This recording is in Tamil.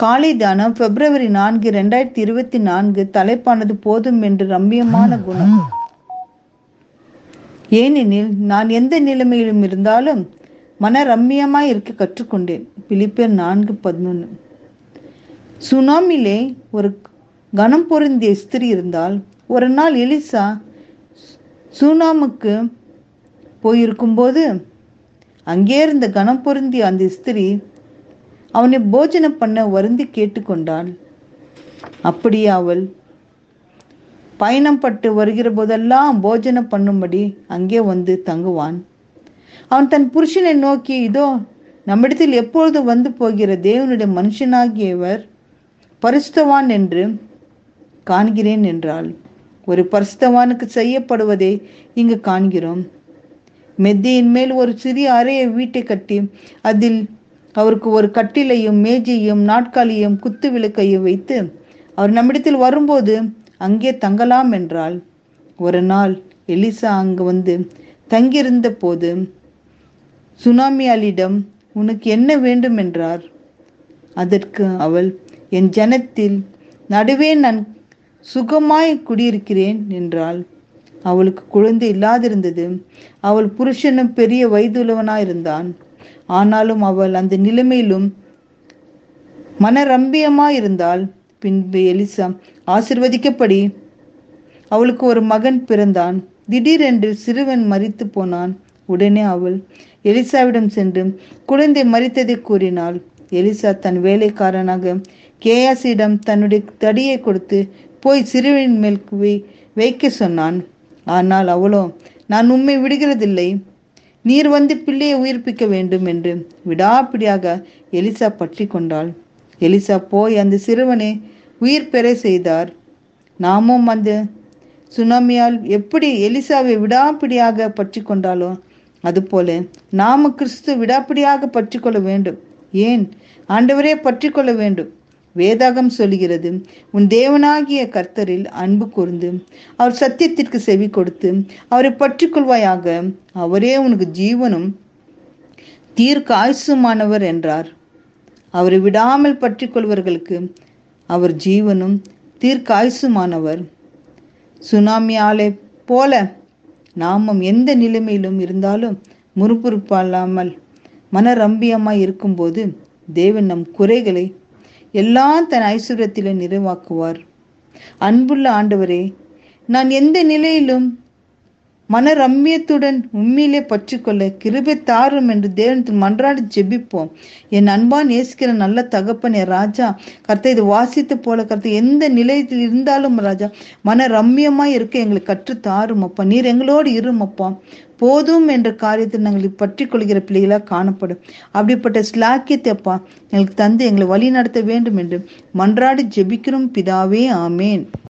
காலை தானம் பிப்ரவரி நான்கு இரண்டாயிரத்தி இருபத்தி நான்கு தலைப்பானது போதும் என்று ரம்மியமான குணம். ஏனெனில் நான் எந்த நிலைமையிலும் இருந்தாலும் மன ரம்மியமாய் இருக்க கற்றுக்கொண்டேன். பிலிப்பியர் நான்கு பதினொன்று சுனாமிலே ஒரு கனம் பொருந்திய ஸ்திரீ இருந்தால் ஒரு நாள் எலிசா சூனாமுக்கு போயிருக்கும்போது அங்கே இருந்த கனம் பொருந்திய அந்த ஸ்திரீ அவனை போஜனம் பண்ண வருந்தி கேட்டுக்கொண்டாள். அப்படியே அவள் பயணம் பட்டு வருகிற போதெல்லாம் போஜனம் பண்ணும்படி அங்கே வந்து தங்குவான். அவன் தன் புருஷனை நோக்கி இதோ நம்மிடத்தில் எப்பொழுது வந்து போகிற தேவனுடைய மனுஷனாகியவர் பரிசுத்தவான் என்று காண்கிறேன் என்றாள். ஒரு பரிசுத்தவானுக்கு செய்யப்படுவதை இங்கு காண்கிறோம். மெத்தையின் மேல் ஒரு சிறிய அறைய வீட்டை கட்டி அதில் அவருக்கு ஒரு கட்டிலையும் மேஜையும் நாட்காலியும் குத்து விளக்கையும் வைத்து அவர் நம்மிடத்தில் வரும்போது அங்கே தங்கலாம் என்றாள். ஒரு நாள் எலிசா அங்கு வந்து தங்கியிருந்த போது சுனாமியாளிடம் உனக்கு என்ன வேண்டும்? என்றார். அதற்கு அவள் என் ஜனத்தில் நடுவே நான் சுகமாய் குடியிருக்கிறேன் என்றாள். அவளுக்கு குழந்தை இல்லாதிருந்தது. அவள் புருஷனும் பெரிய வயதுள்ளவனாயிருந்தான். ஆனாலும் அவள் அந்த நிலைமையிலும் மனரம்பியமாயிருந்தாள். பின்பு எலிசா ஆசிர்வதிக்கப்படி அவளுக்கு ஒரு மகன் பிறந்தான். திடீரென்று சிறுவன் மறித்து போனான். உடனே அவள் எலிசாவிடம் சென்று குழந்தை மறித்ததை கூறினாள். எலிசா தன் வேலைக்காரனாக கேயாசியிடம் தன்னுடைய தடியை கொடுத்து போய் சிறுவனின் மேல் வைக்க சொன்னான். ஆனால் அவளோ நான் உண்மை விடுகிறதில்லை. நீர் வந்து பிள்ளையை உயிர்ப்பிக்க வேண்டும் என்று விடாப்பிடியாக எலிசா பற்றி கொண்டாள். எலிசா போய் அந்த சிறுவனை உயிர் பெற செய்தார். நாமும் அந்த சுனாமியால் எப்படி எலிசாவை விடாப்பிடியாக பற்றி கொண்டாலோ அதுபோல நாம கிறிஸ்து விடாப்பிடியாக பற்றி கொள்ள வேண்டும். ஏன்? ஆண்டவரே பற்றி கொள்ள வேண்டும். வேதாகம் சொல்கிறது உன் தேவனாகிய கர்த்தரில் அன்பு கூர்ந்து அவர் சத்தியத்திற்கு செவி கொடுத்து அவரை பற்றி கொள்வாயாக அவரே உனக்கு ஜீவனும் தீர்க்க ஆயுசுமானவர் என்றார். அவரை விடாமல் பற்றி கொள்வர்களுக்கு அவர் ஜீவனும் தீர்க்க ஆயுசுமானவர் சுனாமியாலே போல நாமும் எந்த நிலைமையிலும் இருந்தாலும் முறுப்புறுப்பால்லாமல் மனரம்பியமாய் இருக்கும்போது தேவன் நம் குறைகளை எல்லாம் தன் ஐஸ்வர்யத்திலே நிறைவாக்குவார். அன்புள்ள ஆண்டவரே நான் எந்த நிலையிலும் மன ரம்மியத்துடன் உண்மையிலே பற்றிக்கொள்ள கிருபை தாரும் என்று தேவனத்தில் மன்றாடி ஜெபிப்போம். என் அன்பான் நேசிக்கிற நல்ல தகப்பன் என் ராஜா கர்த்த இது வாசித்து போல கர்த்த எந்த நிலையத்தில் இருந்தாலும் ராஜா மன ரம்மியமாய் இருக்க எங்களுக்கு கற்று தாரும் அப்பா. நீர் எங்களோடு இரும் அப்பா. போதும் என்ற காரியத்தில் நாங்கள் பற்றி கொள்கிற பிள்ளைகளாக காணப்படும். அப்படிப்பட்ட ஸ்லாக்கியத்தை அப்பா எங்களுக்கு தந்து எங்களை வழி நடத்த வேண்டும் என்று மன்றாடி ஜெபிக்கிறோம். பிதாவே ஆமேன்.